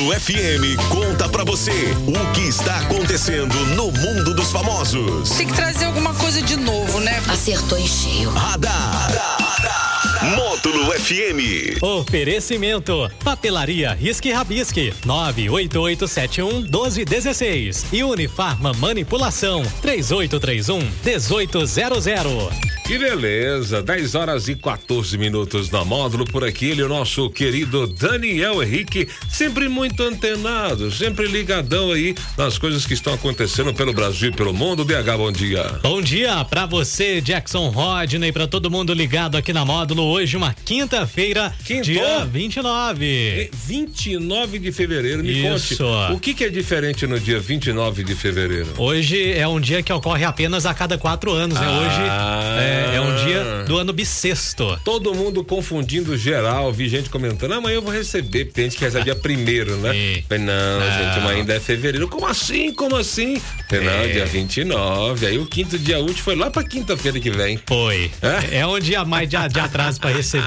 Módulo FM conta pra você o que está acontecendo no mundo dos famosos. Tem que trazer alguma coisa de novo, né? Acertou em cheio. Radar. Módulo FM. Oferecimento: Papelaria Risque Rabisque 98871 1216 e Unifarma Manipulação 3831 1800. Que beleza, 10 horas e 14 minutos na módulo por aqui, ele, o nosso querido Daniel Henrique, sempre muito antenado, sempre ligadão aí nas coisas que estão acontecendo pelo Brasil e pelo mundo. DH, bom dia. Bom dia pra você, Jackson Rodney, pra todo mundo ligado aqui na módulo. Hoje, uma quinta-feira, dia 29. 29 de fevereiro, me Isso. conte. O que, que é diferente no dia 29 de fevereiro? Hoje é um dia que ocorre apenas a cada quatro anos, né? Hoje é, é um dia do ano bissexto. Todo mundo confundindo geral, vi gente comentando, amanhã eu vou receber, porque tem gente que recebe dia primeiro, né? Sim. Falei, não, Não. gente, mas ainda é fevereiro. Como assim? Como assim? Falei, não, É. dia 29. Aí o quinto dia útil foi lá pra quinta-feira que vem. Foi. É? É, um dia mais de, de atraso pra receber.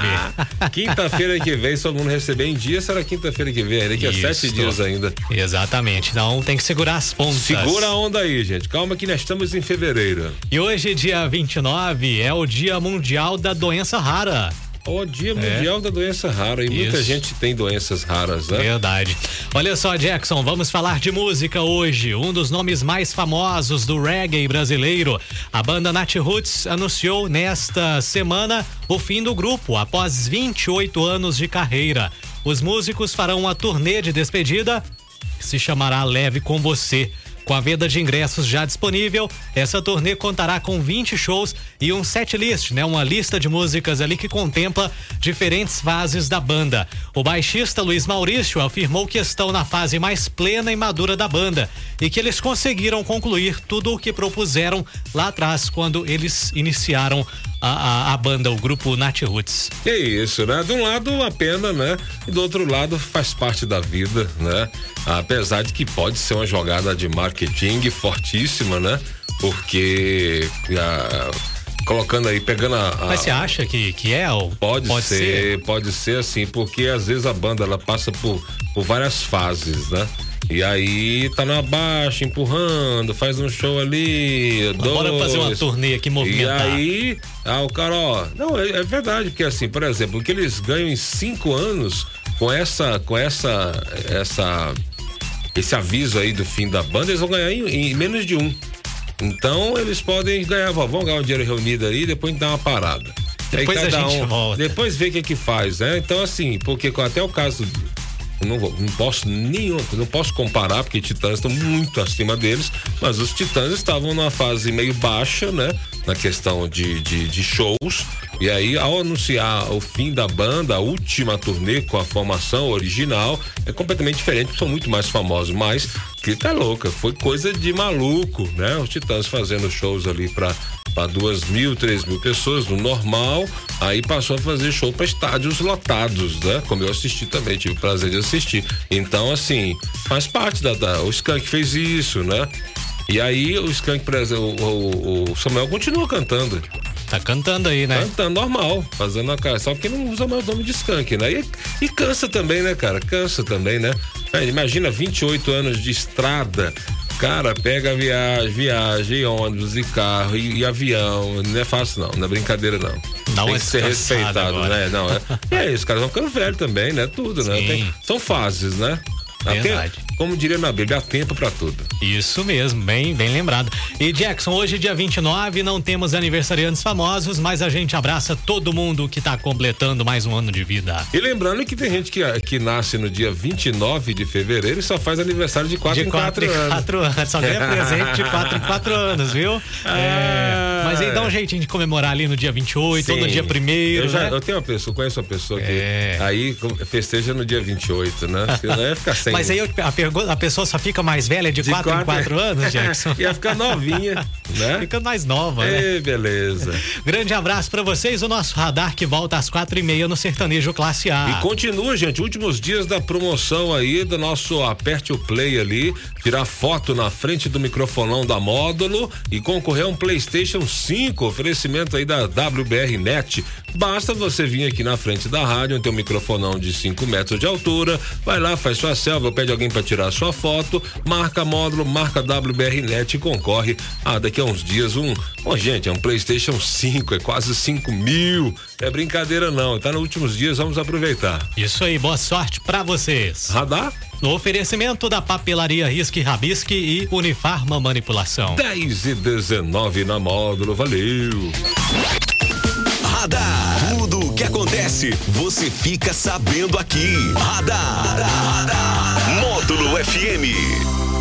Quinta-feira que vem, se todo mundo receber em dia, será quinta-feira que vem. Daqui a Isso. sete dias ainda. Exatamente. Então tem que segurar as pontas. Segura a onda aí, gente. Calma que nós estamos em fevereiro. E hoje, dia 29, é o Dia Mundial da Doença Rara. O Dia Mundial da Doença Rara. E muita É. Isso. gente tem doenças raras, né? Verdade. Olha só, Jackson, vamos falar de música hoje. Um dos nomes mais famosos do reggae brasileiro. A banda Nat Roots anunciou nesta semana o fim do grupo após 28 anos de carreira. Os músicos farão uma turnê de despedida que se chamará Leve com Você. Com a venda de ingressos já disponível, essa turnê contará com 20 shows e um set list, né? Uma lista de músicas ali que contempla diferentes fases da banda. O baixista Luiz Maurício afirmou que estão na fase mais plena e madura da banda e que eles conseguiram concluir tudo o que propuseram lá atrás quando eles iniciaram a, a, a banda, o grupo Nat Roots. Que isso, né? De um lado uma pena, né? E do outro lado faz parte da vida, né? Apesar de que pode ser uma jogada de marketing fortíssima, né? Porque ah, colocando aí, pegando a, a- Mas você acha que, que é? Ou Pode, ser, pode ser assim, porque às vezes a banda ela passa por, por várias fases, né? E aí tá na baixa, empurrando, faz um show ali, Bora dois. fazer uma turnê aqui E movimentar. aí, ah, o cara, ó, não, é, é verdade, porque assim, por exemplo, o que eles ganham em cinco anos com essa, com essa, essa, esse aviso aí do fim da banda, eles vão ganhar em, em menos de um. Então eles podem ganhar, vão ganhar um dinheiro reunido aí, depois dar uma parada. E Depois a cada um- volta. Depois vê o que que faz, né? Então assim, porque até o caso não, vou- não posso nenhum, não posso comparar porque Titãs estão muito acima deles, mas os Titãs estavam numa fase meio baixa, né? Na questão de, de, de shows. E aí, ao anunciar o fim da banda, a última turnê com a formação original, é completamente diferente, são muito mais famosos. Mas, que tá louca, foi coisa de maluco, né? Os Titãs fazendo shows ali pra para duas mil, três mil pessoas no normal, aí passou a fazer show para estádios lotados, né? Como eu assisti também, tive o prazer de assistir. Então, assim, faz parte da, da- o Skank fez isso, né? E aí o Skank, por exemplo, o, o- o Samuel continua cantando. Tá cantando aí, né? Cantando normal, fazendo a cara. Só que não usa mais o nome de skunk, né? E, e cansa também, né, cara? Cansa também, né? É, Imagina 28 anos de estrada. Cara, pega viagem, viagem, ônibus e carro e, e avião. Não é fácil, não. Não é brincadeira, não. Dá Tem uma que ser respeitado, agora. né? Não, é, é isso, cara. Vão ficando velho também, né? Tudo, né? Sim. Tem- são fases, né? Há Verdade. tempo- como diria na Bíblia, há tempo pra tudo. Isso mesmo, bem, bem lembrado. E Jackson, hoje, dia 29, não temos aniversariantes famosos, mas a gente abraça todo mundo que tá completando mais um ano de vida. E lembrando que tem gente que, que nasce no dia 29 de fevereiro e só faz aniversário de 4 de em 4 anos. 4 anos. Só ganha presente de 4 em 4 anos, viu? É, mas aí dá um jeitinho de comemorar ali no dia 28 ou no Sim. dia 1 eu, já, né? eu tenho uma pessoa, conheço uma pessoa que É. aí com- festeja no dia 28, né? Senão ia ficar sem. Mas aí eu- a, pergunta, a pessoa só fica mais velha de 4 em 4 anos, Jackson? ia ficar novinha, né? Ficando mais nova, né? Ei, beleza. Grande abraço para vocês, o nosso radar que volta às quatro e meia no Sertanejo Classe A. E continua, gente, últimos dias da promoção aí do nosso aperte o play ali, tirar foto na frente do microfonão da módulo e concorrer a um PlayStation 5, oferecimento aí da WBR Net. Basta você vir aqui na frente da rádio, tem um microfonão de 5 metros de altura, vai lá, faz sua selva, pede alguém para tirar sua foto, marca módulo, marca WBR Net e concorre a daqui a uns dias um. Bom, gente, é um PlayStation 5, é quase 5 mil. É brincadeira não, tá nos últimos dias, vamos aproveitar. Isso aí, boa sorte para vocês. Radar? No oferecimento da papelaria Risque Rabisque e Unifarma Manipulação. 10 e 19 na módulo, valeu. Radar. Tudo o que acontece, você fica sabendo aqui. Radar. Radar. Módulo FM.